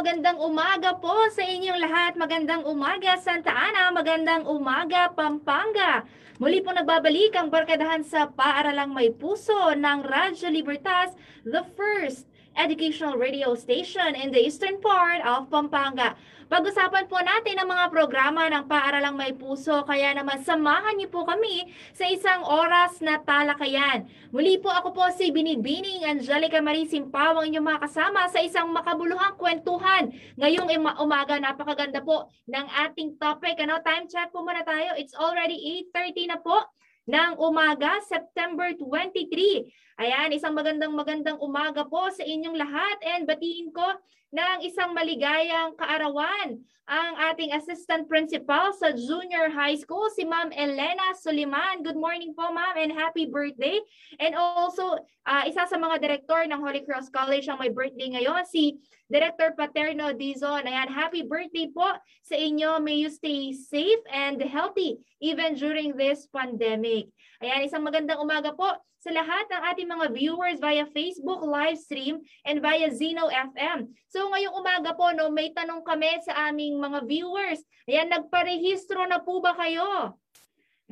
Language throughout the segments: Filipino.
Magandang umaga po sa inyong lahat. Magandang umaga Santa Ana, magandang umaga Pampanga. Muli po nagbabalik ang barkadahan sa Paaralang May Puso ng Radyo Libertas, the first educational radio station in the eastern part of Pampanga. Pag-usapan po natin ang mga programa ng Paaralang May Puso, kaya naman samahan niyo po kami sa isang oras na talakayan. Muli po ako po si Binibining Angelica Marie Simpao, ang inyong mga kasama sa isang makabuluhang kwentuhan. Ngayong umaga, napakaganda po ng ating topic. Ano, time check po muna tayo. It's already 8.30 na po ng umaga, September 23. Ayan, isang magandang magandang umaga po sa inyong lahat and batiin ko ng isang maligayang kaarawan ang ating Assistant Principal sa Junior High School, si Ma'am Elena Suliman. Good morning po ma'am and happy birthday. And also, uh, isa sa mga direktor ng Holy Cross College ang may birthday ngayon, si Director Paterno Dizon. Ayan, happy birthday po sa inyo. May you stay safe and healthy even during this pandemic. Ayan, isang magandang umaga po sa lahat ng ating mga viewers via Facebook live stream and via Zeno FM. So ngayong umaga po, no, may tanong kami sa aming mga viewers. Ayan, nagparehistro na po ba kayo?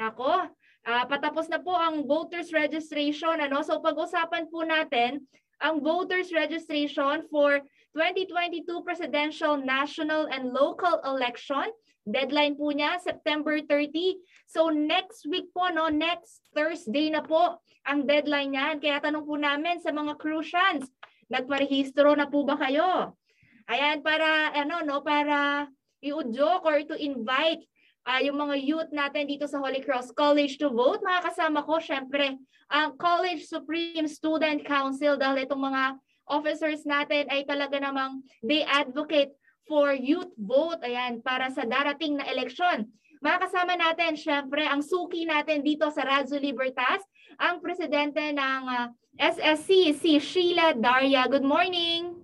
Nako, uh, patapos na po ang voters registration. Ano? So pag-usapan po natin ang voters registration for 2022 presidential, national, and local election. Deadline po niya, September 30. So next week po, no, next Thursday na po ang deadline niyan. Kaya tanong po namin sa mga Crucians, nagparehistro na po ba kayo? Ayan, para, ano, no, para i-udyok or to invite uh, yung mga youth natin dito sa Holy Cross College to vote. Mga kasama ko, syempre, ang College Supreme Student Council dahil itong mga officers natin ay talaga namang they advocate for youth vote ayan para sa darating na eleksyon. Makakasama natin syempre ang suki natin dito sa Radyo Libertas, ang presidente ng uh, ah, SSC si Sheila Daria. Good morning.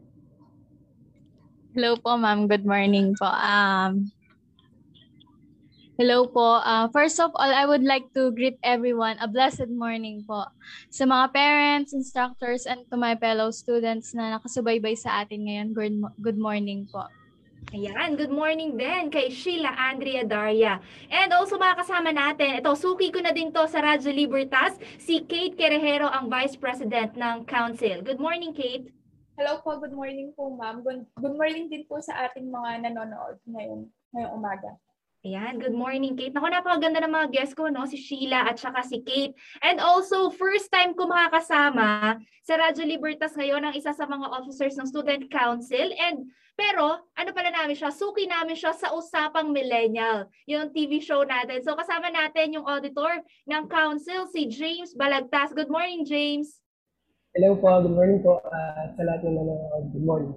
Hello po ma'am, good morning po. Um Hello po. Uh, first of all, I would like to greet everyone a blessed morning po sa mga parents, instructors, and to my fellow students na nakasubaybay sa atin ngayon. Good, good morning po. Ayan, good morning din kay Sheila Andrea Daria. And also makakasama natin, ito, suki ko na din to sa Radyo Libertas, si Kate Querejero, ang Vice President ng Council. Good morning, Kate. Hello po, good morning po ma'am. Good, good morning din po sa ating mga nanonood ngayon, ngayong umaga. Ayan, good morning Kate. Naku, napakaganda ng mga guests ko, no? si Sheila at saka si Kate. And also, first time ko makakasama sa Radyo Libertas ngayon ang isa sa mga officers ng Student Council. And pero, ano pala namin siya, suki namin siya sa Usapang Millennial, yung TV show natin. So kasama natin yung auditor ng council, si James Balagtas. Good morning, James. Hello po, good morning po uh, sa lahat ng nanonood. Good morning.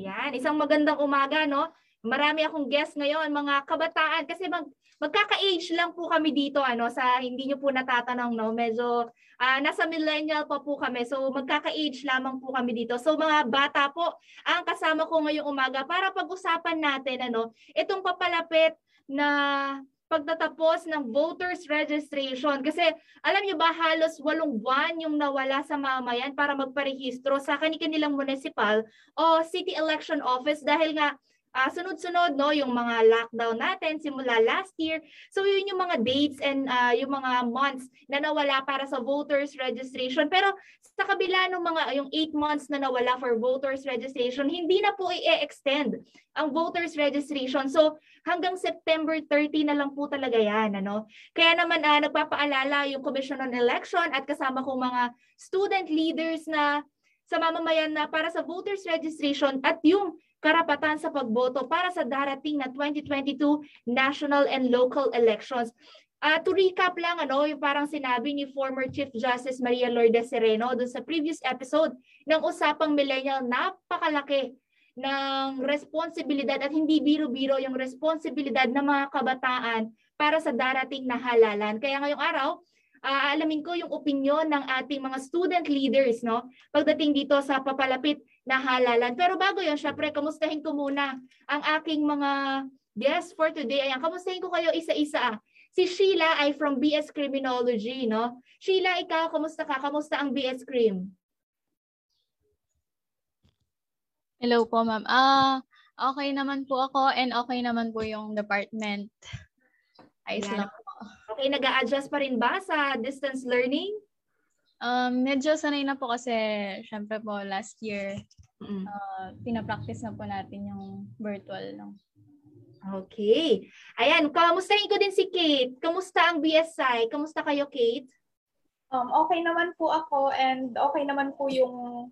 Yan, isang magandang umaga, no? Marami akong guest ngayon, mga kabataan kasi mag magkaka-age lang po kami dito ano sa hindi niyo po natatanong no. Medyo uh, nasa millennial pa po kami. So magkaka-age lamang po kami dito. So mga bata po ang kasama ko ngayong umaga para pag-usapan natin ano itong papalapit na pagtatapos ng voters registration. Kasi alam niyo ba halos walong buwan yung nawala sa mamayan para magparehistro sa kanilang municipal o city election office dahil nga uh, sunod-sunod no yung mga lockdown natin simula last year. So yun yung mga dates and uh, yung mga months na nawala para sa voters registration. Pero sa kabila ng mga yung 8 months na nawala for voters registration, hindi na po i-extend ang voters registration. So hanggang September 30 na lang po talaga yan ano. Kaya naman uh, nagpapaalala yung Commission on Election at kasama kong mga student leaders na sa mamamayan na para sa voters registration at yung karapatan sa pagboto para sa darating na 2022 national and local elections. Uh, to recap lang, ano, yung parang sinabi ni former Chief Justice Maria Lourdes Sereno doon sa previous episode ng Usapang Millennial, napakalaki ng responsibilidad at hindi biro-biro yung responsibilidad ng mga kabataan para sa darating na halalan. Kaya ngayong araw, aalamin ko yung opinion ng ating mga student leaders, no? Pagdating dito sa papalapit halalan. Pero bago yun, syempre, kamustahin ko muna ang aking mga guests for today. Ayan, kamustahin ko kayo isa-isa. Si Sheila ay from BS Criminology, no? Sheila, ikaw, kamusta ka? Kamusta ang BS Crim? Hello po, ma'am. Ah, okay naman po ako and okay naman po yung department. Ayos lang po. Okay, nag adjust pa rin ba sa distance learning? Um, medyo sanay na po kasi syempre po last year, Mm. uh, pinapractice na po natin yung virtual lang. Okay. Ayan, kamustahin ko din si Kate. Kamusta ang BSI? Kamusta kayo, Kate? Um, okay naman po ako and okay naman po yung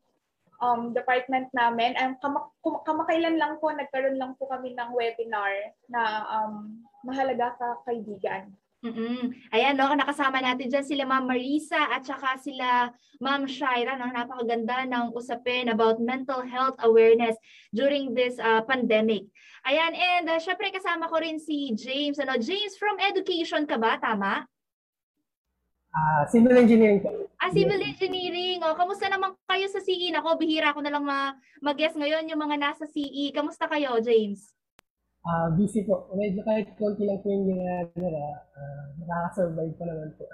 um, department namin. And kama- kum- kamakailan lang po, nagkaroon lang po kami ng webinar na um, mahalaga ka kaibigan. Mm Ayan, no, nakasama natin dyan sila Ma'am Marisa at saka sila Ma'am Shaira. No, napakaganda ng usapin about mental health awareness during this uh, pandemic. Ayan, and uh, syempre kasama ko rin si James. Ano, James, from education ka ba? Tama? Ah, civil engineering po. Ah, civil engineering. O, kamusta naman kayo sa CE? Nako, bihira ko na lang ma- mag-guess ngayon yung mga nasa CE. Kamusta kayo, James? Ah, busy po. Medyo kahit konti lang po yung ginagawa, ah, nakaka-survive pa naman po.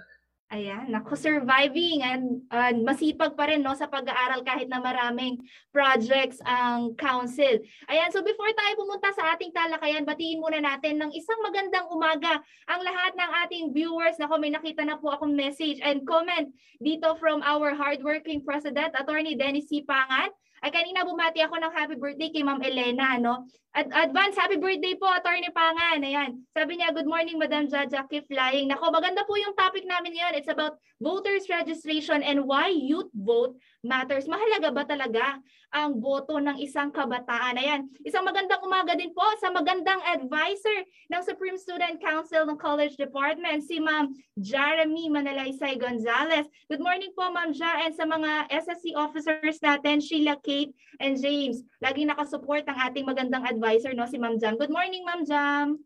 Ayan, naku, surviving and uh, masipag pa rin no, sa pag-aaral kahit na maraming projects ang council. Ayan, so before tayo pumunta sa ating talakayan, batiin muna natin ng isang magandang umaga ang lahat ng ating viewers. Nako, may nakita na po akong message and comment dito from our hardworking president, Attorney Dennis C. Pangan. Ay kanina bumati ako ng happy birthday kay Ma'am Elena, no? Ad- advance happy birthday po, Attorney Pangan. Ayan. Sabi niya, good morning, Madam Jaja, keep flying. Nako, maganda po yung topic namin ngayon. It's about voters registration and why youth vote matters. Mahalaga ba talaga ang boto ng isang kabataan? Ayan. Isang magandang umaga din po sa magandang advisor ng Supreme Student Council ng College Department, si Ma'am Jeremy Manalaysay Gonzalez. Good morning po, Ma'am Ja, and sa mga SSC officers natin, Sheila, Kate, and James. Lagi nakasupport ang ating magandang advisor, no, si Ma'am Jam. Good morning, Ma'am Jam.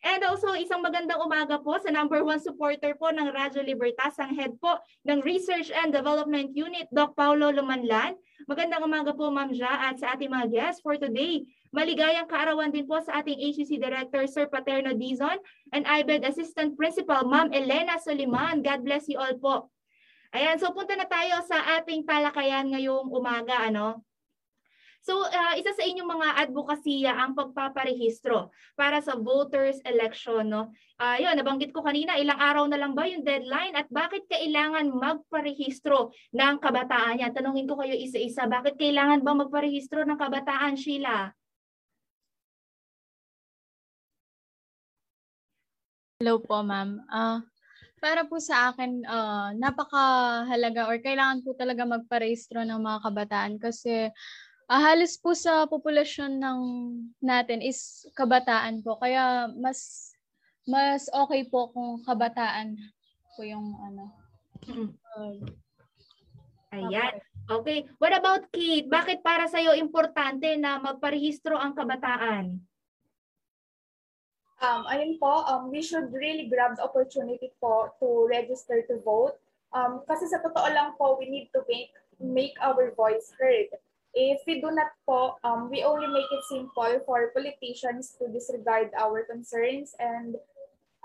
And also, isang magandang umaga po sa number one supporter po ng Radyo Libertas, ang head po ng Research and Development Unit, Doc Paulo Lumanlan. Magandang umaga po, Ma'am Ja, at sa ating mga guests for today. Maligayang kaarawan din po sa ating HCC Director, Sir Paterno Dizon, and IBED Assistant Principal, Ma'am Elena Soliman. God bless you all po. Ayan, so punta na tayo sa ating talakayan ngayong umaga, ano? So, uh, isa sa inyong mga advokasya ang pagpaparehistro para sa voters election, no? Ah, yun, nabanggit ko kanina, ilang araw na lang ba yung deadline at bakit kailangan magparehistro ng kabataan yan? Tanungin ko kayo isa-isa, bakit kailangan ba magparehistro ng kabataan, Sheila? Hello po, ma'am. Ah, para po sa akin, ah, napakahalaga or kailangan po talaga magparehistro ng mga kabataan kasi ah, halos po sa populasyon ng natin is kabataan po. Kaya mas mas okay po kung kabataan po yung ano. Ah, Ayan. Okay. What about Kate? Bakit para sa'yo importante na magparehistro ang kabataan? Um, ayun po, um, we should really grab the opportunity po to register to vote. Um, kasi sa totoo lang po, we need to make, make our voice heard. If we do not po, um, we only make it simple for politicians to disregard our concerns and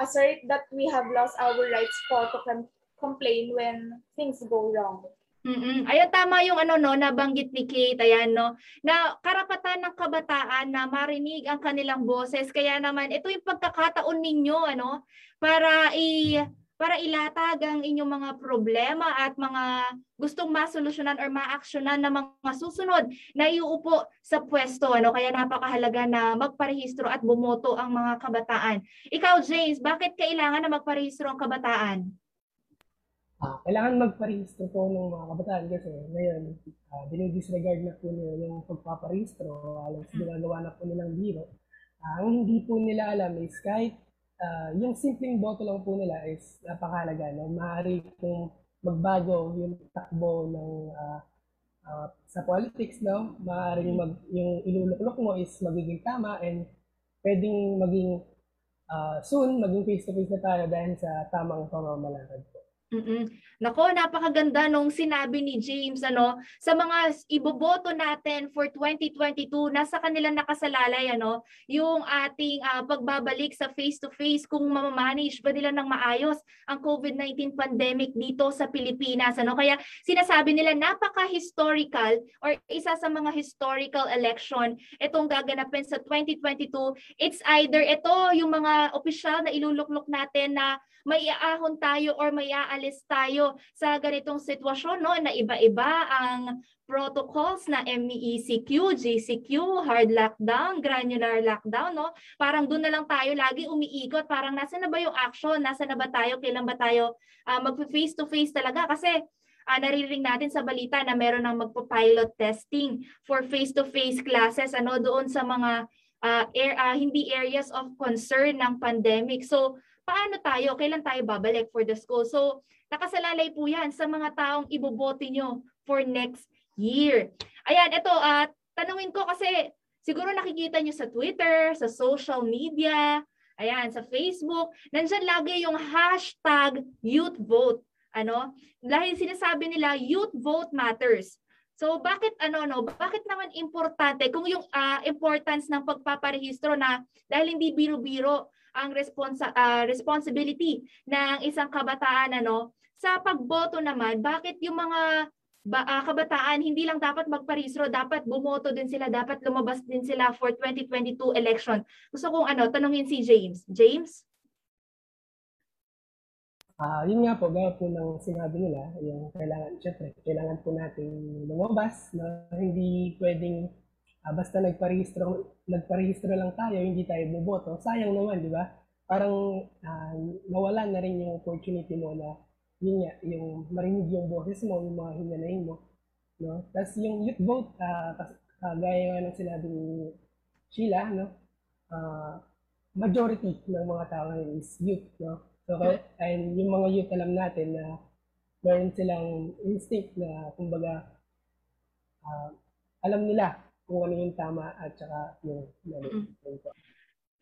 assert that we have lost our rights po to com- complain when things go wrong. Mm Ayun, tama yung ano no, nabanggit ni Kate, ayan no, na karapatan ng kabataan na marinig ang kanilang boses. Kaya naman, ito yung pagkakataon ninyo, ano, para i para ilatag ang inyong mga problema at mga gustong masolusyonan or maaksyonan na mga susunod na iuupo sa pwesto. Ano? Kaya napakahalaga na magparehistro at bumoto ang mga kabataan. Ikaw, James, bakit kailangan na magparehistro ang kabataan? Ah, kailangan magparehistro po ng mga kabataan kasi ngayon, uh, dinidisregard na po nila yung pagpaparehistro, alam sa ginagawa na po nilang biro. Ah, ang hindi po nila alam is kahit ah, yung simpleng boto lang po nila is napakahalaga. No? Maaari kung magbago yung takbo ng ah, ah, sa politics, no? Maaaring mag, yung iluluklok mo is magiging tama and pwedeng maging ah, soon, maging face-to-face na tayo dahil sa tamang pamamalakad. Mm-mm. Nako, napakaganda nung sinabi ni James ano sa mga iboboto natin for 2022 nasa kanila nakasalalay ano yung ating uh, pagbabalik sa face to face kung mamamanage ba nila ng maayos ang COVID-19 pandemic dito sa Pilipinas ano. Kaya sinasabi nila napaka-historical or isa sa mga historical election itong gaganapin sa 2022 it's either ito yung mga opisyal na iluluklok natin na may aahon tayo or may aalis tayo sa ganitong sitwasyon no na iba-iba ang protocols na MECQ, GCQ, hard lockdown, granular lockdown no? Parang doon na lang tayo lagi umiikot. Parang nasa na ba yung action? Nasa na ba tayo? Kailan ba tayo uh, mag-face to face talaga? Kasi uh, naririnig natin sa balita na meron ng magpo-pilot testing for face-to-face classes ano doon sa mga uh, air, uh, hindi areas of concern ng pandemic. So paano tayo, kailan tayo babalik for the school. So, nakasalalay po yan sa mga taong ibobote nyo for next year. Ayan, ito, at uh, tanungin ko kasi siguro nakikita nyo sa Twitter, sa social media, ayan, sa Facebook, nandyan lagi yung hashtag youth vote. Ano? Dahil sinasabi nila, youth vote matters. So bakit ano no, bakit naman importante kung yung uh, importance ng pagpaparehistro na dahil hindi biro-biro ang responsa, uh, responsibility ng isang kabataan ano? Sa pagboto naman bakit yung mga ba, uh, kabataan hindi lang dapat magparehistro dapat bumoto din sila dapat lumabas din sila for 2022 election? Gusto kong ano tanungin si James. James? Uh, yun nga po, gaya po ng sinabi nila, yung kailangan, syempre, kailangan po natin lumabas na hindi pwedeng uh, basta nagparehistro, nagparehistro lang tayo, hindi tayo boboto, sayang naman, di ba? Parang uh, nawalan na rin yung opportunity mo na yun nga, yung marinig yung boses mo, yung mga hinanayin mo. No? Tapos yung youth vote, uh, uh, gaya nga ng sinabi ni Sheila, no? Uh, majority ng mga tao is youth. No? So, and yung mga youth alam natin na meron silang instinct na kumbaga uh, alam nila kung ano yung tama at saka yung mali. Mm-hmm.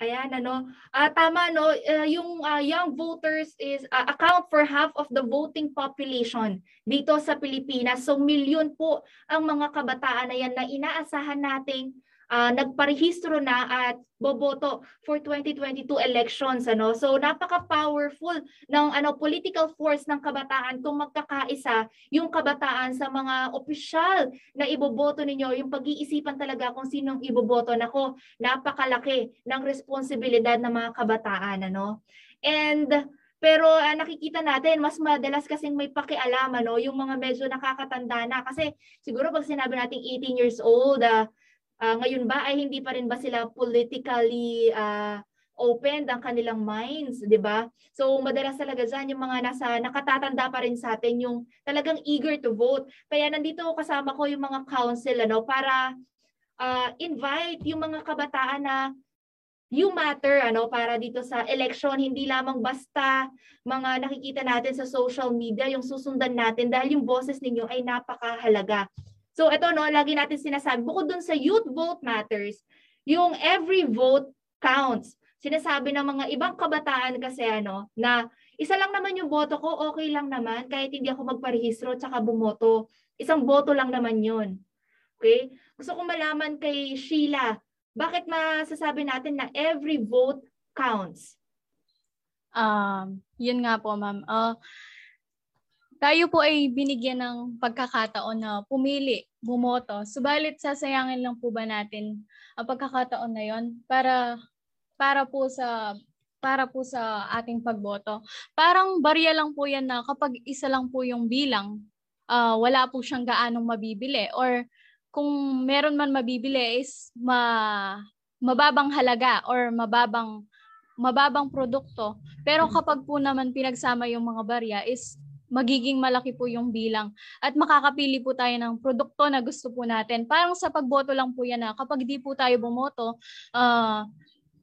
Ayan, ano, uh, tama, no, uh, yung uh, young voters is uh, account for half of the voting population dito sa Pilipinas. So, milyon po ang mga kabataan na yan na inaasahan nating uh, nagparehistro na at boboto for 2022 elections ano? So napaka-powerful ng ano political force ng kabataan kung magkakaisa yung kabataan sa mga opisyal na iboboto ninyo. Yung pag-iisipan talaga kung sinong iboboto. Nako napakalaki ng responsibilidad ng mga kabataan ano? And pero uh, nakikita natin, mas madalas kasing may pakialam, ano, yung mga medyo nakakatanda na. Kasi siguro pag sinabi natin 18 years old, uh, uh, ngayon ba ay hindi pa rin ba sila politically uh, open ang kanilang minds, 'di ba? So madalas talaga diyan yung mga nasa nakatatanda pa rin sa atin yung talagang eager to vote. Kaya nandito kasama ko yung mga council ano para uh, invite yung mga kabataan na you matter ano para dito sa election hindi lamang basta mga nakikita natin sa social media yung susundan natin dahil yung boses ninyo ay napakahalaga. So ito no, lagi natin sinasabi, bukod dun sa youth vote matters, yung every vote counts. Sinasabi ng mga ibang kabataan kasi ano, na isa lang naman yung boto ko, okay lang naman, kahit hindi ako magparehistro tsaka bumoto. Isang boto lang naman yun. Okay? Gusto kong malaman kay Sheila, bakit masasabi natin na every vote counts? Um, yun nga po, ma'am. Uh, tayo po ay binigyan ng pagkakataon na pumili, bumoto. Subalit sasayangin lang po ba natin ang pagkakataon na 'yon para para po sa para po sa ating pagboto. Parang barya lang po 'yan na kapag isa lang po yung bilang, uh, wala po siyang gaanong mabibili or kung meron man mabibili is ma mababang halaga or mababang mababang produkto. Pero kapag po naman pinagsama yung mga barya is magiging malaki po yung bilang at makakapili po tayo ng produkto na gusto po natin. Parang sa pagboto lang po yan na kapag di po tayo bumoto, uh,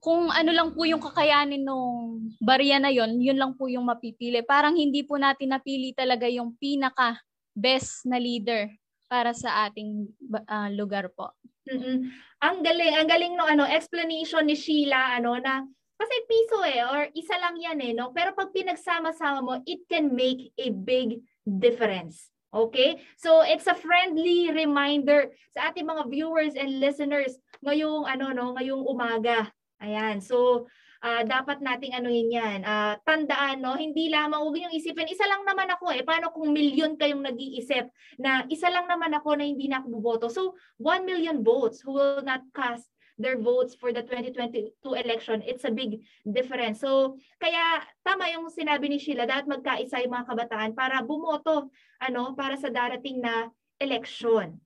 kung ano lang po yung kakayanin nung barya na yon, yun lang po yung mapipili. Parang hindi po natin napili talaga yung pinaka best na leader para sa ating uh, lugar po. Mm-hmm. Ang galing, ang galing no ano explanation ni Sheila ano na kasi piso eh, or isa lang yan eh, no? Pero pag pinagsama-sama mo, it can make a big difference. Okay? So it's a friendly reminder sa ating mga viewers and listeners ngayong ano no, ngayong umaga. Ayan. So uh, dapat nating anuhin 'yan. Uh, tandaan no, hindi lamang huwag niyo isipin isa lang naman ako eh. Paano kung milyon kayong nag-iisip na isa lang naman ako na hindi na ako boboto. So 1 million votes who will not cast their votes for the 2022 election, it's a big difference. So, kaya tama yung sinabi ni Sheila, dapat magkaisa yung mga kabataan para bumoto ano, para sa darating na election.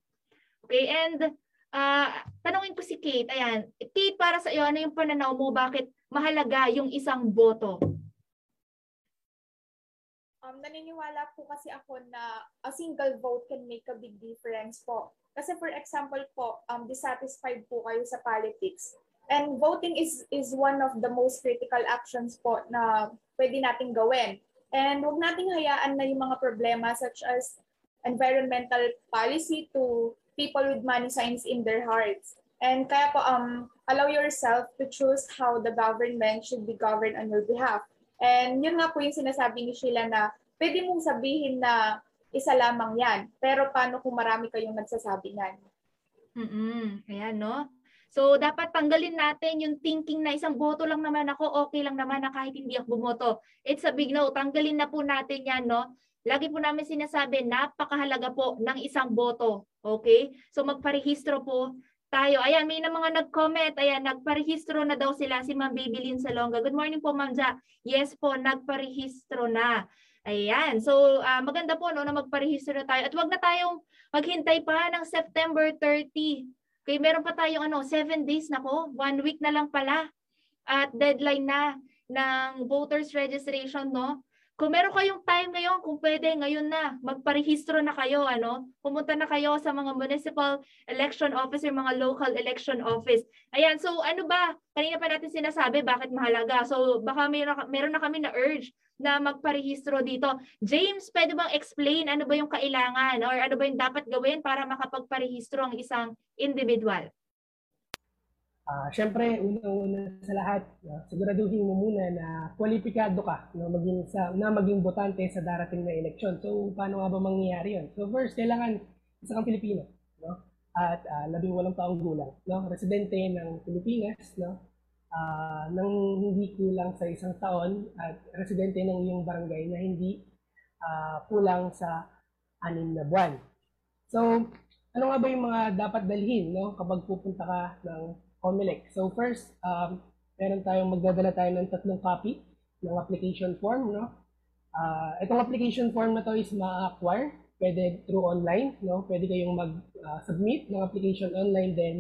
Okay, and uh, tanungin ko si Kate, ayan, Kate, para sa iyo, ano yung pananaw mo, bakit mahalaga yung isang boto? Um, naniniwala po kasi ako na a single vote can make a big difference po. Kasi for example po, um, dissatisfied po kayo sa politics. And voting is is one of the most critical actions po na pwede nating gawin. And huwag nating hayaan na yung mga problema such as environmental policy to people with money signs in their hearts. And kaya po, um, allow yourself to choose how the government should be governed on your behalf. And yun nga po yung sinasabi ni Sheila na pwede mong sabihin na isa lamang yan. Pero paano kung marami kayong nagsasabi yan? Mm-mm. Ayan, no? So, dapat tanggalin natin yung thinking na isang boto lang naman ako, okay lang naman na kahit hindi ako bumoto. It's a big no. Tanggalin na po natin yan, no? Lagi po namin sinasabi, napakahalaga po ng isang boto. Okay? So, magparehistro po tayo. Ayan, may na mga nag-comment. Ayan, nagparehistro na daw sila si Ma'am Babylin Salonga. Good morning po, Ma'am Ja. Yes po, nagparehistro na. Ayan. So, uh, maganda po no, na magparehistro na tayo. At wag na tayong maghintay pa ng September 30. Okay, meron pa tayong ano, 7 days na po. One week na lang pala. At deadline na ng voters registration, no? Kung meron kayong time ngayon, kung pwede, ngayon na, magparehistro na kayo, ano? Pumunta na kayo sa mga municipal election office or mga local election office. Ayan, so ano ba? Kanina pa natin sinasabi bakit mahalaga. So baka meron, meron na kami na urge na magparehistro dito. James, pwede bang explain ano ba yung kailangan or ano ba yung dapat gawin para makapagparehistro ang isang individual? Uh, Siyempre, unang-una sa lahat, uh, siguraduhin mo muna na kwalipikado ka na maging, sa, na maging botante sa darating na eleksyon. So, paano nga ba mangyayari yun? So, first, kailangan isa kang Pilipino. No? At uh, labing walang taong gulang. No? Residente ng Pilipinas. No? Uh, nang hindi kulang sa isang taon at residente ng iyong barangay na hindi uh, kulang sa anim na buwan. So, ano nga ba yung mga dapat dalhin no, kapag pupunta ka ng COMELEC. So first, um, meron tayong magdadala tayo ng tatlong copy ng application form. No? Uh, itong application form na to is ma-acquire. Pwede through online. No? Pwede kayong mag-submit uh, ng application online. Then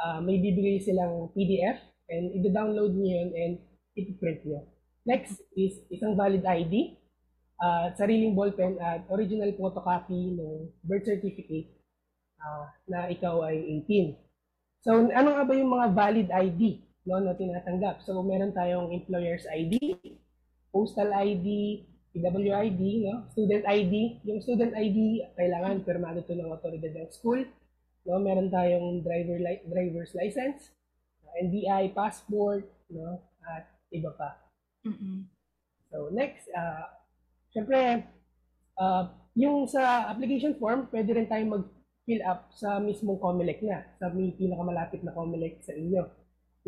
uh, may bibigay silang PDF and i-download nyo yun and i-print nyo. Next is isang valid ID, uh, sariling ballpen at original photocopy ng birth certificate uh, na ikaw ay 18. So, ano nga ba yung mga valid ID no, na tinatanggap? So, meron tayong employer's ID, postal ID, PWID, no? student ID. Yung student ID, kailangan permado to ng otoridad ng school. No? Meron tayong driver li- driver's license, NBI, passport, no? at iba pa. Mm-hmm. So, next, uh, syempre, uh, yung sa application form, pwede rin tayong mag fill up sa mismong COMELEC na, sa may pinakamalapit na COMELEC sa inyo.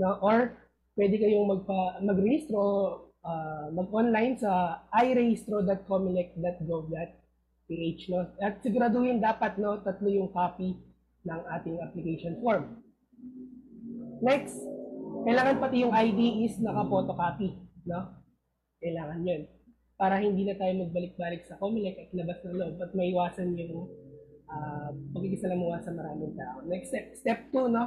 No? Or pwede kayong magpa, mag-rehistro, uh, mag-online sa irehistro.comelec.gov.ph. No? At siguraduhin dapat no, tatlo yung copy ng ating application form. Next, kailangan pati yung ID is naka-photocopy. No? Kailangan yun. Para hindi na tayo magbalik-balik sa COMELEC at labas ng loob at maiwasan yung uh, pagkikisalamuha sa maraming tao. Next step, step 2, no?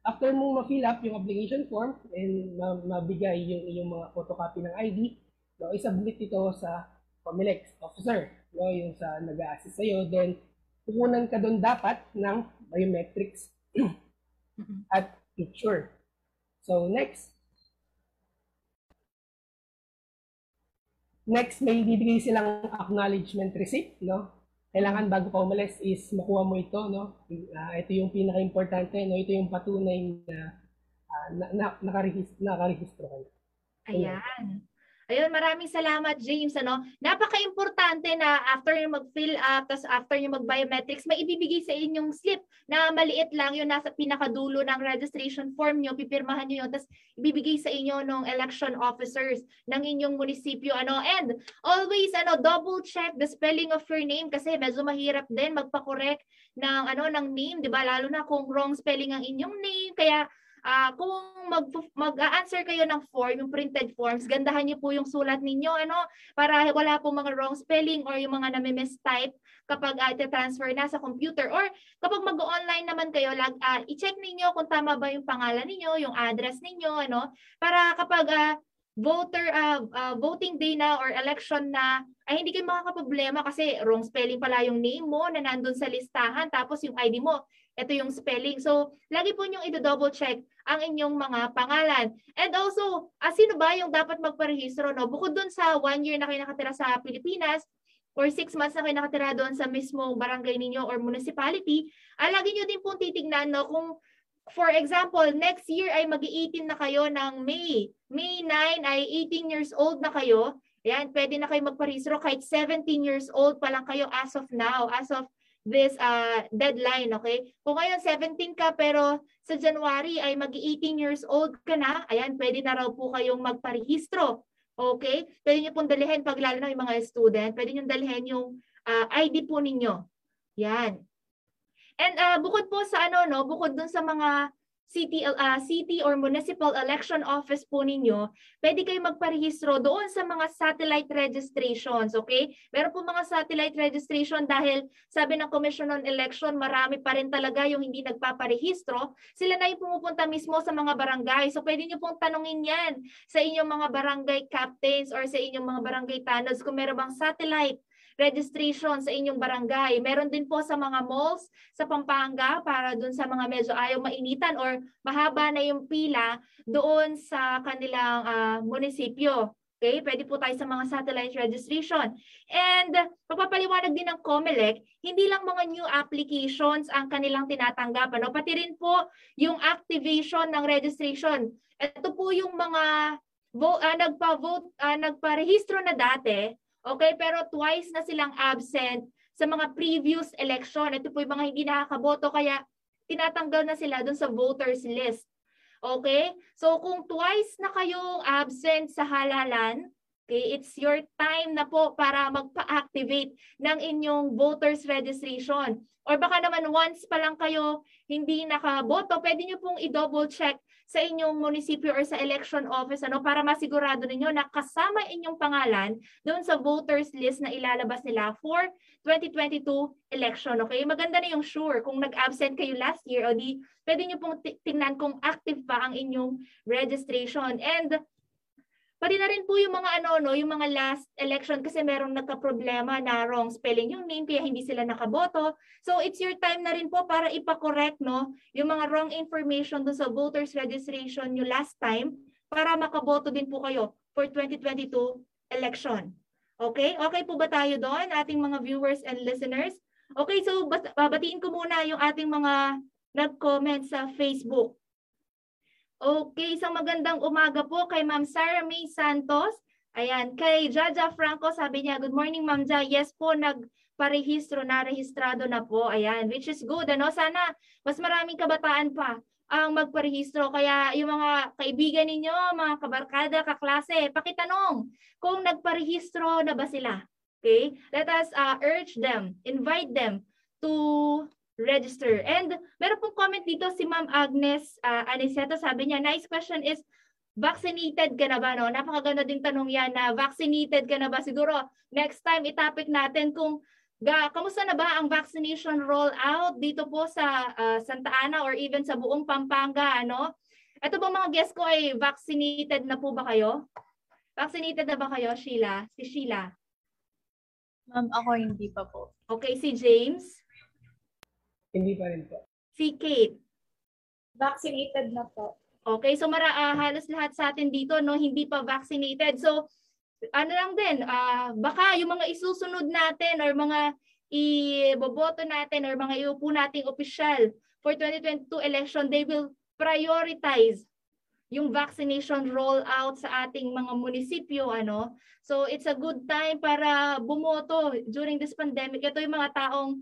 After mo ma-fill up yung application form and mabigay yung iyong mga photocopy ng ID, no, isubmit ito sa COMELEC officer, no, yung sa nag-a-assist sa'yo. Then, kukunan ka doon dapat ng biometrics at picture. So, next. Next, may bibigay silang acknowledgement receipt, no? Kailangan bago ka umalis is makuha mo ito, no? Uh, ito yung pinaka-importante, no? Ito yung patunay na, uh, na, na nakarehistro, ka. Ayan. Ayun, maraming salamat James. Ano? Napaka-importante na after yung mag-fill up, tapos after yung mag-biometrics, may ibibigay sa inyong slip na maliit lang yung nasa pinakadulo ng registration form nyo, pipirmahan nyo yun, tapos ibibigay sa inyo ng election officers ng inyong munisipyo. Ano? And always ano, double check the spelling of your name kasi medyo mahirap din magpa-correct ng ano ng name, 'di ba? Lalo na kung wrong spelling ang inyong name. Kaya uh, kung mag, mag-answer kayo ng form, yung printed forms, gandahan niyo po yung sulat ninyo, ano, para wala pong mga wrong spelling or yung mga nami-mistype kapag uh, transfer na sa computer. Or kapag mag-online naman kayo, lag, uh, i-check ninyo kung tama ba yung pangalan ninyo, yung address ninyo, ano, para kapag uh, voter uh, uh, voting day na or election na ay hindi kayo makakaproblema kasi wrong spelling pala yung name mo na nandun sa listahan tapos yung ID mo ito yung spelling. So, lagi po niyong i-double check ang inyong mga pangalan. And also, ah, sino ba yung dapat magparehistro? No? Bukod dun sa one year na kayo nakatira sa Pilipinas, or six months na kayo nakatira doon sa mismong barangay ninyo or municipality, ah, lagi nyo din pong titignan no, kung for example, next year ay mag-18 na kayo ng May. May 9 ay 18 years old na kayo. Ayan, pwede na kayo magparehistro kahit 17 years old pa lang kayo as of now, as of this uh, deadline, okay? Kung ngayon 17 ka pero sa January ay mag-18 years old ka na, ayan, pwede na raw po kayong magparehistro. Okay? Pwede nyo pong dalhin pag lalo na yung mga student, pwede nyo dalhin yung uh, ID po ninyo. Yan. And uh, bukod po sa ano, no, bukod dun sa mga city, uh, city or municipal election office po ninyo, pwede kayo magparehistro doon sa mga satellite registrations, okay? Meron po mga satellite registration dahil sabi ng Commission on Election, marami pa rin talaga yung hindi nagpaparehistro. Sila na yung pumupunta mismo sa mga barangay. So pwede nyo pong tanungin yan sa inyong mga barangay captains or sa inyong mga barangay tanods kung meron bang satellite registration sa inyong barangay. Meron din po sa mga malls sa Pampanga para dun sa mga medyo ayaw mainitan or mahaba na yung pila doon sa kanilang uh, munisipyo. Okay, pwede po tayo sa mga satellite registration. And pagpapaliwanag din ng COMELEC, hindi lang mga new applications ang kanilang tinatanggap. Ano? Pati rin po yung activation ng registration. Ito po yung mga vote, uh, nagpa-vote, uh, nagpa-rehistro na dati, Okay, pero twice na silang absent sa mga previous election. Ito po yung mga hindi nakakaboto kaya tinatanggal na sila dun sa voters list. Okay? So kung twice na kayong absent sa halalan, okay, it's your time na po para magpa-activate ng inyong voters registration. Or baka naman once pa lang kayo hindi nakaboto, pwede nyo pong i-double check sa inyong munisipyo or sa election office ano para masigurado ninyo na kasama inyong pangalan doon sa voters list na ilalabas nila for 2022 election. Okay? Maganda na yung sure kung nag-absent kayo last year o di pwede niyo pong tingnan kung active pa ang inyong registration. And Pati na rin po yung mga ano no, yung mga last election kasi merong nagka-problema na wrong spelling yung name kaya hindi sila nakaboto. So it's your time na rin po para ipa-correct no, yung mga wrong information do sa voters registration nyo last time para makaboto din po kayo for 2022 election. Okay? Okay po ba tayo doon, ating mga viewers and listeners? Okay, so babatiin ko muna yung ating mga nag-comment sa Facebook. Okay, isang magandang umaga po kay Ma'am Sarah May Santos. Ayan, kay Jaja Franco, sabi niya, good morning Ma'am Ja. Yes po, nagparehistro na, rehistrado na po. Ayan, which is good. Ano? Sana mas maraming kabataan pa ang magparehistro. Kaya yung mga kaibigan ninyo, mga kabarkada, kaklase, pakitanong kung nagparehistro na ba sila. Okay? Let us uh, urge them, invite them to register. And meron pong comment dito si Ma'am Agnes uh, Aniceto. Sabi niya, nice question is, vaccinated ka na ba? No? Napakaganda din tanong yan na vaccinated ka na ba? Siguro next time itopic natin kung ga, kamusta na ba ang vaccination rollout dito po sa uh, Santa Ana or even sa buong Pampanga? Ano? Ito po mga guests ko ay vaccinated na po ba kayo? Vaccinated na ba kayo, Sheila? Si Sheila? Ma'am, ako hindi pa po. Okay, si James? Hindi pa rin po. Si Kate? Vaccinated na po. Okay, so mara, uh, halos lahat sa atin dito no hindi pa vaccinated. So ano lang din, uh, baka yung mga isusunod natin or mga iboboto natin or mga iupo nating opisyal for 2022 election, they will prioritize yung vaccination rollout sa ating mga munisipyo ano so it's a good time para bumoto during this pandemic ito yung mga taong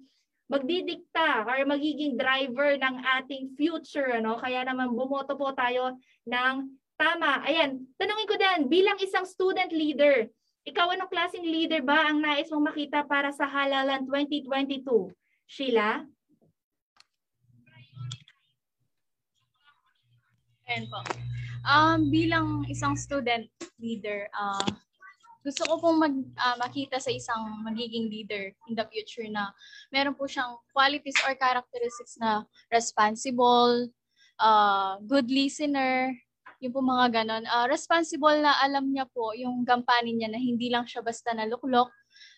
magdidikta or magiging driver ng ating future ano? Kaya naman bumoto po tayo ng tama. Ayan tanungin ko din bilang isang student leader ikaw anong klaseng leader ba ang nais mong makita para sa halalan 2022 Sheila? Ayan po. Um, bilang isang student leader, uh, gusto ko pong mag, uh, makita sa isang magiging leader in the future na meron po siyang qualities or characteristics na responsible, uh, good listener, yung po mga ganon. Uh, responsible na alam niya po yung gampanin niya na hindi lang siya basta naluklok,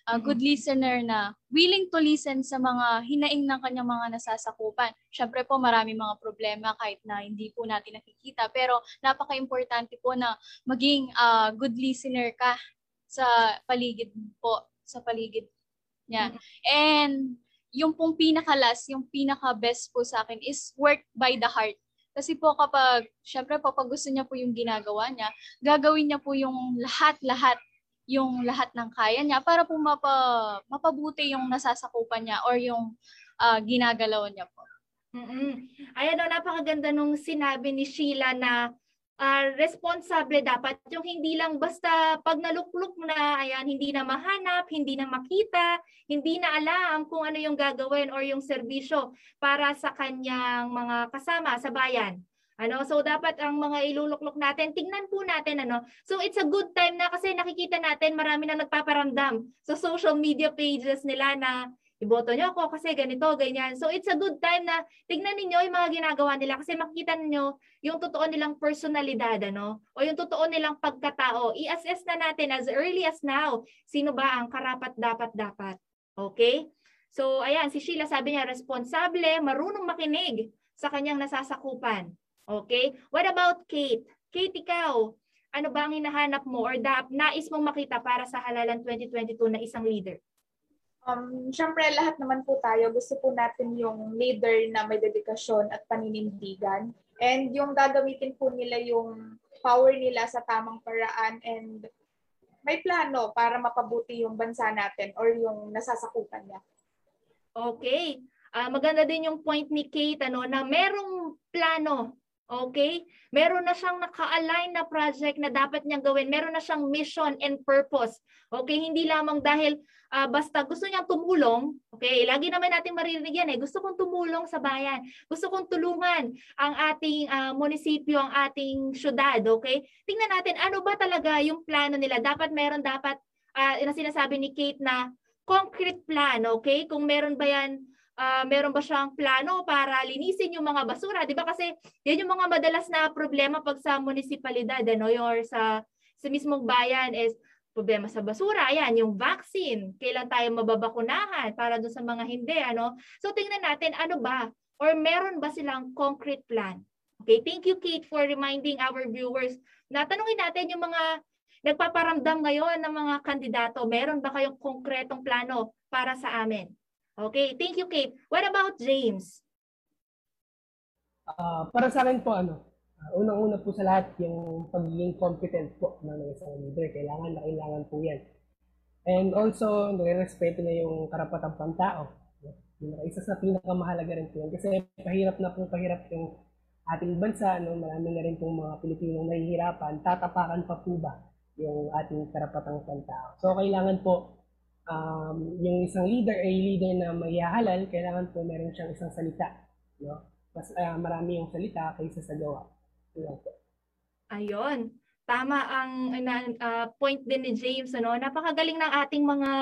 uh, good listener na willing to listen sa mga hinaing ng kanyang mga nasasakupan. Siyempre po marami mga problema kahit na hindi po natin nakikita pero napaka-importante po na maging uh, good listener ka sa paligid po, sa paligid niya. And yung pong pinakalas, yung pinaka-best po sa akin is work by the heart. Kasi po kapag, syempre po, pag gusto niya po yung ginagawa niya, gagawin niya po yung lahat-lahat yung lahat ng kaya niya para po mapa, mapabuti yung nasasakupan niya or yung uh, ginagalaw niya po. Mm-mm. Ayan o, napakaganda nung sinabi ni Sheila na uh, responsable dapat yung hindi lang basta pag nalukluk na, ayan, hindi na mahanap, hindi na makita, hindi na alam kung ano yung gagawin or yung serbisyo para sa kanyang mga kasama sa bayan. Ano? So dapat ang mga iluluklok natin, tingnan po natin ano. So it's a good time na kasi nakikita natin marami na nagpaparamdam sa social media pages nila na iboto niyo ako kasi ganito, ganyan. So it's a good time na tignan niyo yung mga ginagawa nila kasi makikita niyo yung totoo nilang personalidad ano o yung totoo nilang pagkatao. I-assess na natin as early as now sino ba ang karapat dapat dapat. Okay? So ayan, si Sheila sabi niya responsable, marunong makinig sa kanyang nasasakupan. Okay? What about Kate? Kate, ikaw, ano ba ang hinahanap mo or da, nais mong makita para sa Halalan 2022 na isang leader? Um, Siyempre, lahat naman po tayo, gusto po natin yung leader na may dedikasyon at paninindigan. And yung gagamitin po nila yung power nila sa tamang paraan and may plano para mapabuti yung bansa natin or yung nasasakupan niya. Okay. Uh, maganda din yung point ni Kate ano, na merong plano Okay? Meron na siyang naka-align na project na dapat niyang gawin. Meron na siyang mission and purpose. Okay? Hindi lamang dahil uh, basta gusto niyang tumulong. Okay? Lagi naman natin maririnig yan eh. Gusto kong tumulong sa bayan. Gusto kong tulungan ang ating uh, munisipyo, ang ating syudad. Okay? Tingnan natin ano ba talaga yung plano nila. Dapat meron dapat uh, na sinasabi ni Kate na concrete plan. Okay? Kung meron ba yan uh, meron ba siyang plano para linisin yung mga basura? 'Di ba kasi yan yung mga madalas na problema pag sa munisipalidad ano, or sa sa mismong bayan is problema sa basura. Ayan, yung vaccine. Kailan tayo mababakunahan para doon sa mga hindi, ano? So tingnan natin ano ba or meron ba silang concrete plan? Okay, thank you Kate for reminding our viewers na tanungin natin yung mga nagpaparamdam ngayon ng mga kandidato. Meron ba kayong konkretong plano para sa amin? Okay, thank you, Kate. What about James? Uh, para sa akin po, ano, uh, unang-una po sa lahat, yung pagiging competent po ng isang leader. Kailangan na kailangan po yan. And also, nire-respeto niya yung karapatang pantao. Yung isa sa pinakamahalaga rin po yan. Kasi pahirap na po pahirap yung ating bansa. No? Marami na rin pong mga Pilipinong nahihirapan. Tatapakan pa po ba yung ating karapatang pantao? So, kailangan po um, yung isang leader ay leader na maghahalal, kailangan po meron siyang isang salita. No? Mas uh, marami yung salita kaysa sa gawa. Yun po. Ayun. Tama ang uh, point din ni James ano. Napakagaling ng ating mga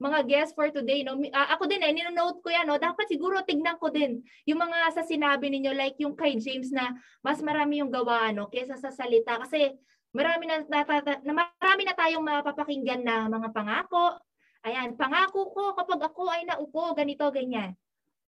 mga guests for today no. Uh, ako din eh nino-note ko 'yan no. Dapat siguro tignan ko din yung mga sa sinabi ninyo like yung kay James na mas marami yung gawa no kaysa sa salita kasi marami na, na, na marami na tayong mapapakinggan na mga pangako, Ayan, pangako ko kapag ako ay naupo, ganito, ganyan.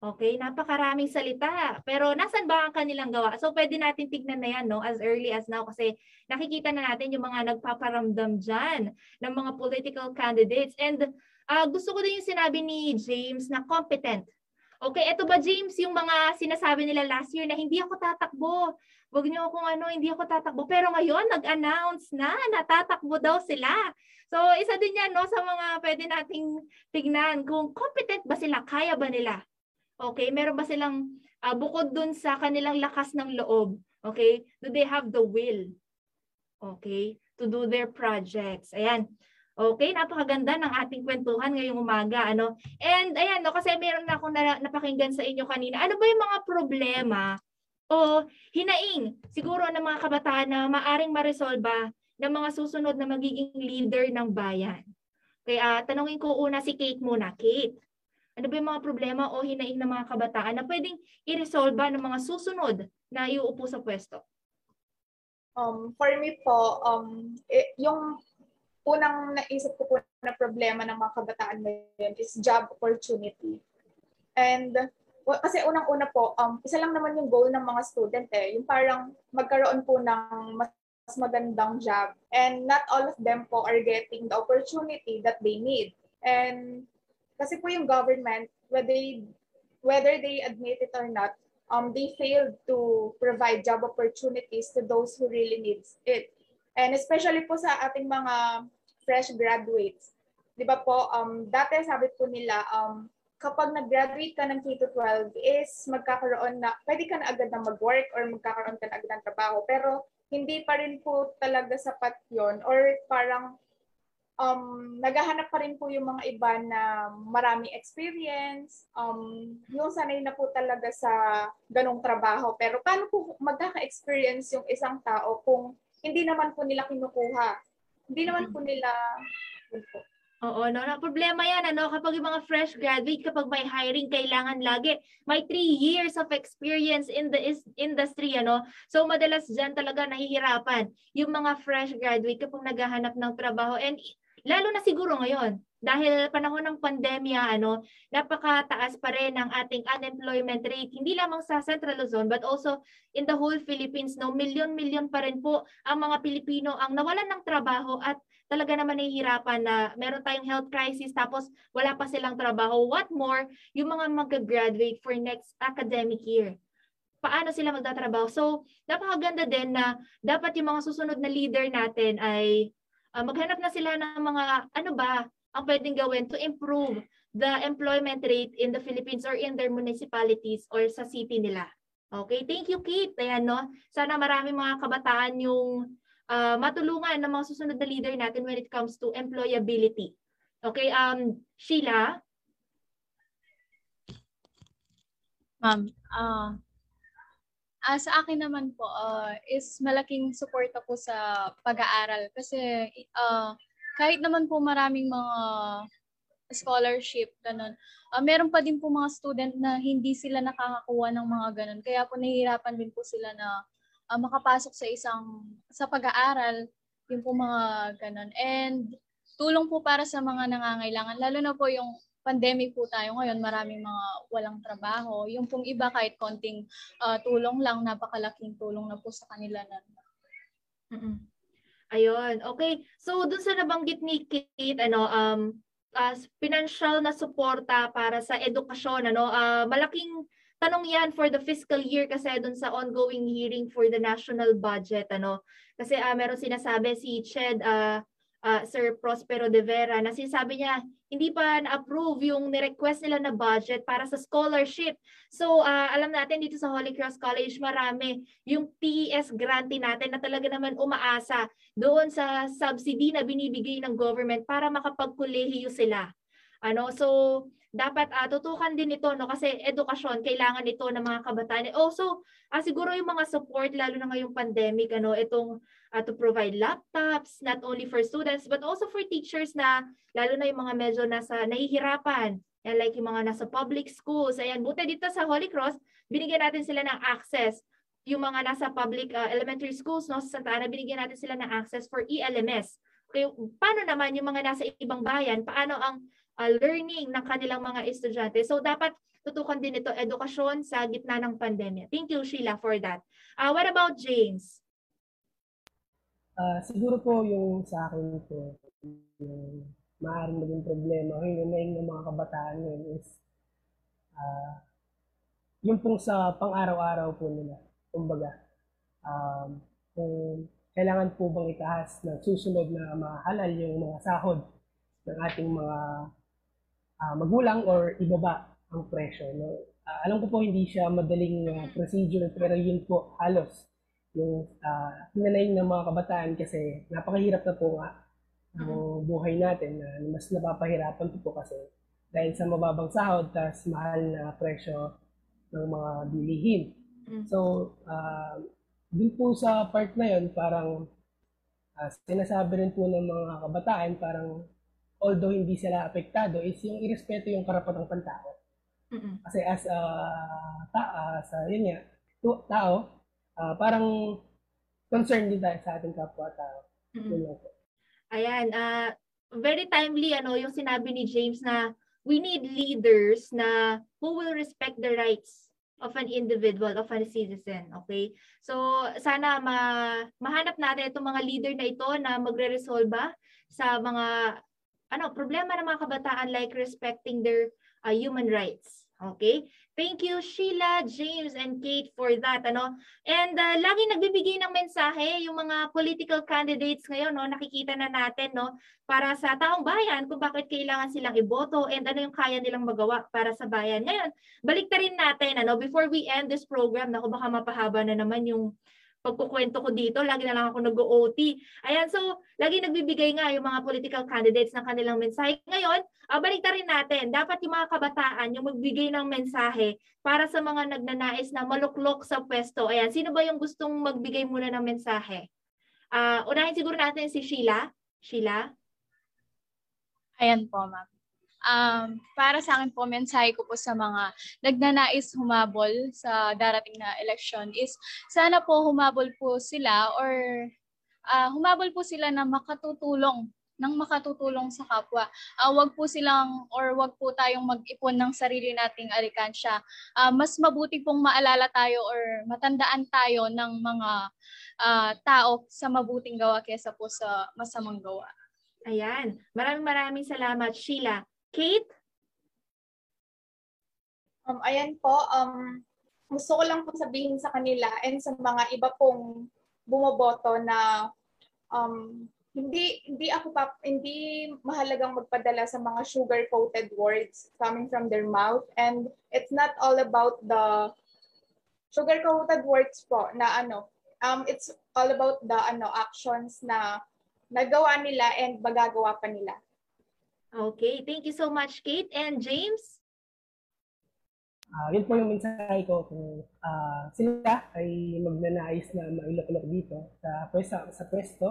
Okay, napakaraming salita. Pero nasan ba ang kanilang gawa? So pwede natin tignan na yan no, as early as now kasi nakikita na natin yung mga nagpaparamdam dyan ng mga political candidates. And uh, gusto ko din yung sinabi ni James na competent. Okay, eto ba James, yung mga sinasabi nila last year na hindi ako tatakbo. Huwag niyo akong ano, hindi ako tatakbo. Pero ngayon, nag-announce na, natatakbo daw sila. So, isa din yan no, sa mga pwede nating tignan kung competent ba sila, kaya ba nila. Okay, meron ba silang uh, bukod dun sa kanilang lakas ng loob, okay, do they have the will, okay, to do their projects. Ayan. Okay, napakaganda ng ating kwentuhan ngayong umaga, ano? And ayan, no, kasi meron na akong na, napakinggan sa inyo kanina. Ano ba yung mga problema o hinaing siguro ng mga kabataan na maaring maresolba ng mga susunod na magiging leader ng bayan? Kaya tanungin ko una si Kate muna. Kate, ano ba yung mga problema o hinaing ng mga kabataan na pwedeng i-resolba ng mga susunod na iuupo sa pwesto? Um, for me po, um, eh, yung unang naisip ko po na problema ng mga kabataan ngayon is job opportunity. And well, kasi unang-una po, um, isa lang naman yung goal ng mga student eh, yung parang magkaroon po ng mas magandang job. And not all of them po are getting the opportunity that they need. And kasi po yung government, whether they, whether they admit it or not, um, they failed to provide job opportunities to those who really needs it. And especially po sa ating mga fresh graduates. Di ba po, um, dati sabi po nila, um, kapag nag-graduate ka ng K-12 is magkakaroon na, pwede ka na agad na mag-work or magkakaroon ka na agad ng trabaho. Pero hindi pa rin po talaga sapat yon or parang um, naghahanap pa rin po yung mga iba na maraming experience, um, yung sanay na po talaga sa ganong trabaho. Pero paano po magkaka-experience yung isang tao kung hindi naman po nila kinukuha. Hindi naman po nila. Oo, no, no, problema yan, ano, kapag yung mga fresh graduate, kapag may hiring, kailangan lagi may three years of experience in the is- industry, ano. So, madalas dyan talaga nahihirapan yung mga fresh graduate kapag naghahanap ng trabaho. And lalo na siguro ngayon, dahil panahon ng pandemya, ano, napakataas pa rin ang ating unemployment rate, hindi lamang sa Central Luzon, but also in the whole Philippines, no, milyon-milyon pa rin po ang mga Pilipino ang nawalan ng trabaho at talaga naman nahihirapan na meron tayong health crisis tapos wala pa silang trabaho. What more, yung mga mag-graduate for next academic year paano sila magtatrabaho. So, napakaganda din na dapat yung mga susunod na leader natin ay uh, maghanap na sila ng mga ano ba ang pwedeng gawin to improve the employment rate in the Philippines or in their municipalities or sa city nila. Okay, thank you Kate. Ayan no. Sana marami mga kabataan yung uh, matulungan ng mga susunod na leader natin when it comes to employability. Okay, um Sheila. Ma'am, uh, uh, sa akin naman po uh, is malaking suporta po sa pag-aaral kasi uh, kahit naman po maraming mga scholarship, ganun, uh, meron pa din po mga student na hindi sila nakakakuha ng mga ganun. Kaya po nahihirapan din po sila na uh, makapasok sa isang, sa pag-aaral, yung po mga ganun. And tulong po para sa mga nangangailangan, lalo na po yung pandemic po tayo ngayon, maraming mga walang trabaho. Yung pong iba kahit konting uh, tulong lang, napakalaking tulong na po sa kanila na. Ayun. Okay. So dun sa nabanggit ni Kate, ano, um uh, financial na suporta para sa edukasyon, ano, uh, malaking tanong yan for the fiscal year kasi dun sa ongoing hearing for the national budget, ano. Kasi uh, meron sinasabi si Ched uh, uh, Sir Prospero de Vera na sinasabi niya hindi pa na-approve yung ni-request nila na budget para sa scholarship. So uh, alam natin dito sa Holy Cross College marami yung TES grantee natin na talaga naman umaasa doon sa subsidy na binibigay ng government para makapagkolehiyo sila. Ano, so dapat uh, tutukan din ito no kasi edukasyon kailangan ito ng mga kabataan. Also, uh, siguro yung mga support lalo na ngayong pandemic ano itong uh, to provide laptops not only for students but also for teachers na lalo na yung mga medyo nasa nahihirapan. Yan, like yung mga nasa public schools. Ayan, buti dito sa Holy Cross, binigyan natin sila ng access yung mga nasa public uh, elementary schools no sa Santa Ana binigyan natin sila ng access for ELMS. Okay, paano naman yung mga nasa ibang bayan, paano ang uh, learning ng kanilang mga estudyante. So dapat tutukan din ito edukasyon sa gitna ng pandemya. Thank you Sheila for that. Uh, what about James? Uh, siguro po yung sa akin po, yung maaaring maging problema o yung naing ng mga kabataan ngayon is ah, yun pong sa pang-araw-araw po nila. Kumbaga, um, kung kailangan po bang itaas ng susunod na mahalal yung mga sahod ng ating mga ah, magulang or ibaba ang presyo. No? Ah, alam ko po hindi siya madaling ah, procedure pero yun po halos yung uh, hinanayin ng mga kabataan kasi napakahirap na po nga ang buhay natin na mas napapahirapan po, po kasi dahil sa mababang sahod tas mahal na presyo ng mga bilihin. Mm. So, uh, dun po sa part na yun, parang uh, sinasabi rin po ng mga kabataan, parang although hindi sila apektado, is yung irespeto yung karapatang pantao. Mm-mm. Kasi as a ta, as a, yun nga, tu- tao, ah, parang concerned din tayo sa ating kapwa-tao. Lang po. Ayan, ah very timely ano yung sinabi ni James na we need leaders na who will respect the rights of an individual, of a citizen, okay? So sana ma mahanap natin itong mga leader na ito na magre-resolba sa mga ano problema ng mga kabataan like respecting their uh, human rights. Okay? Thank you Sheila, James and Kate for that ano. And uh, lagi nagbibigay ng mensahe yung mga political candidates ngayon no, nakikita na natin no para sa taong bayan kung bakit kailangan silang iboto and ano yung kaya nilang magawa para sa bayan. Ngayon, balik ta rin natin ano before we end this program nako baka mapahaba na naman yung pagkukwento ko dito, lagi na lang ako nag-OT. Ayan, so lagi nagbibigay nga yung mga political candidates ng kanilang mensahe. Ngayon, uh, balik ta rin natin, dapat yung mga kabataan yung magbigay ng mensahe para sa mga nagnanais na maluklok sa pwesto. Ayan, sino ba yung gustong magbigay muna ng mensahe? Uh, unahin siguro natin si Sheila. Sheila? Ayan po, ma'am. Um, para sa akin po, mensahe ko po sa mga nagnanais humabol sa darating na election is sana po humabol po sila or uh, humabol po sila na makatutulong nang makatutulong sa kapwa. Uh, wag po silang or wag po tayong mag-ipon ng sarili nating alikansya. Uh, mas mabuti pong maalala tayo or matandaan tayo ng mga uh, tao sa mabuting gawa kaysa po sa masamang gawa. Ayan. Maraming maraming salamat, Sheila. Kate? Um, ayan po, um, gusto ko lang po sabihin sa kanila and sa mga iba pong bumoboto na um, hindi hindi ako pa, hindi mahalagang magpadala sa mga sugar coated words coming from their mouth and it's not all about the sugar coated words po na ano um it's all about the ano actions na nagawa nila and magagawa pa nila Okay, thank you so much Kate and James. Ah, yun po yung mensahe ko kung ah, sila ay magnanais na mailoklok dito sa pwesto, sa pwesto.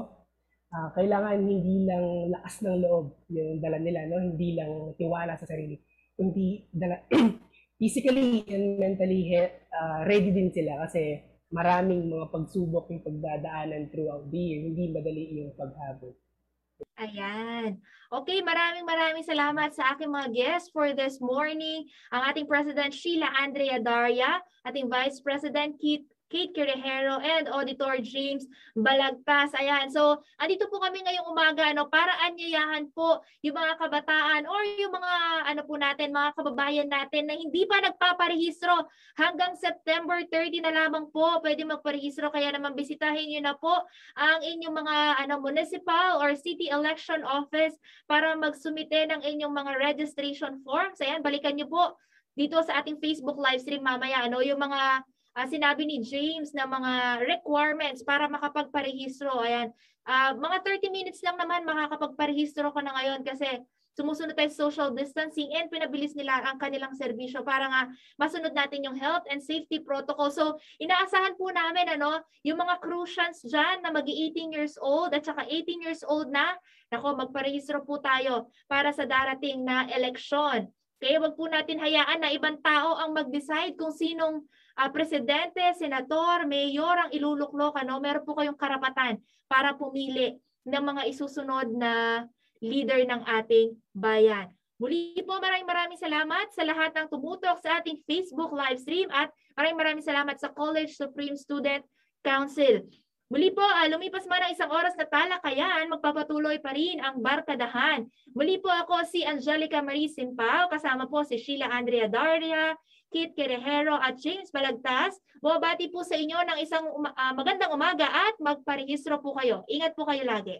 ah, kailangan hindi lang lakas ng loob yung dala nila, no? hindi lang tiwala sa sarili, kundi dala, physically and mentally ah, ready din sila kasi maraming mga pagsubok yung pagdadaanan throughout the year, hindi madali yung paghabol. Ayan. Okay, maraming maraming salamat sa aking mga guests for this morning. Ang ating President Sheila Andrea Daria, ating Vice President Kate Kate Quirejero and Auditor James Balagtas. Ayan. So, andito po kami ngayong umaga ano para anyayahan po yung mga kabataan or yung mga ano po natin, mga kababayan natin na hindi pa nagpaparehistro hanggang September 30 na lamang po pwede magparehistro kaya naman bisitahin niyo na po ang inyong mga ano municipal or city election office para magsumite ng inyong mga registration forms. Ayan, balikan niyo po dito sa ating Facebook live stream mamaya ano yung mga uh, sinabi ni James na mga requirements para makapagparehistro. Ayan. Uh, mga 30 minutes lang naman makakapagparehistro ka na ngayon kasi sumusunod tayo sa social distancing and pinabilis nila ang kanilang serbisyo para nga masunod natin yung health and safety protocol. So, inaasahan po namin ano, yung mga crucians dyan na mag 18 years old at saka 18 years old na, nako magparehistro po tayo para sa darating na eleksyon. Kaya wag po natin hayaan na ibang tao ang mag-decide kung sinong uh, presidente, senator, mayor ang iluluklok. Ano? Meron po kayong karapatan para pumili ng mga isusunod na leader ng ating bayan. Muli po maraming maraming salamat sa lahat ng tumutok sa ating Facebook live stream at maraming maraming salamat sa College Supreme Student Council. Muli po, ah, lumipas man ang isang oras na talakayan, magpapatuloy pa rin ang barkadahan. Muli po ako si Angelica Marie Simpao, kasama po si Sheila Andrea Daria, Kit Querejero at James Balagtas. Bumabati po sa inyo ng isang uma- ah, magandang umaga at magparehistro po kayo. Ingat po kayo lagi.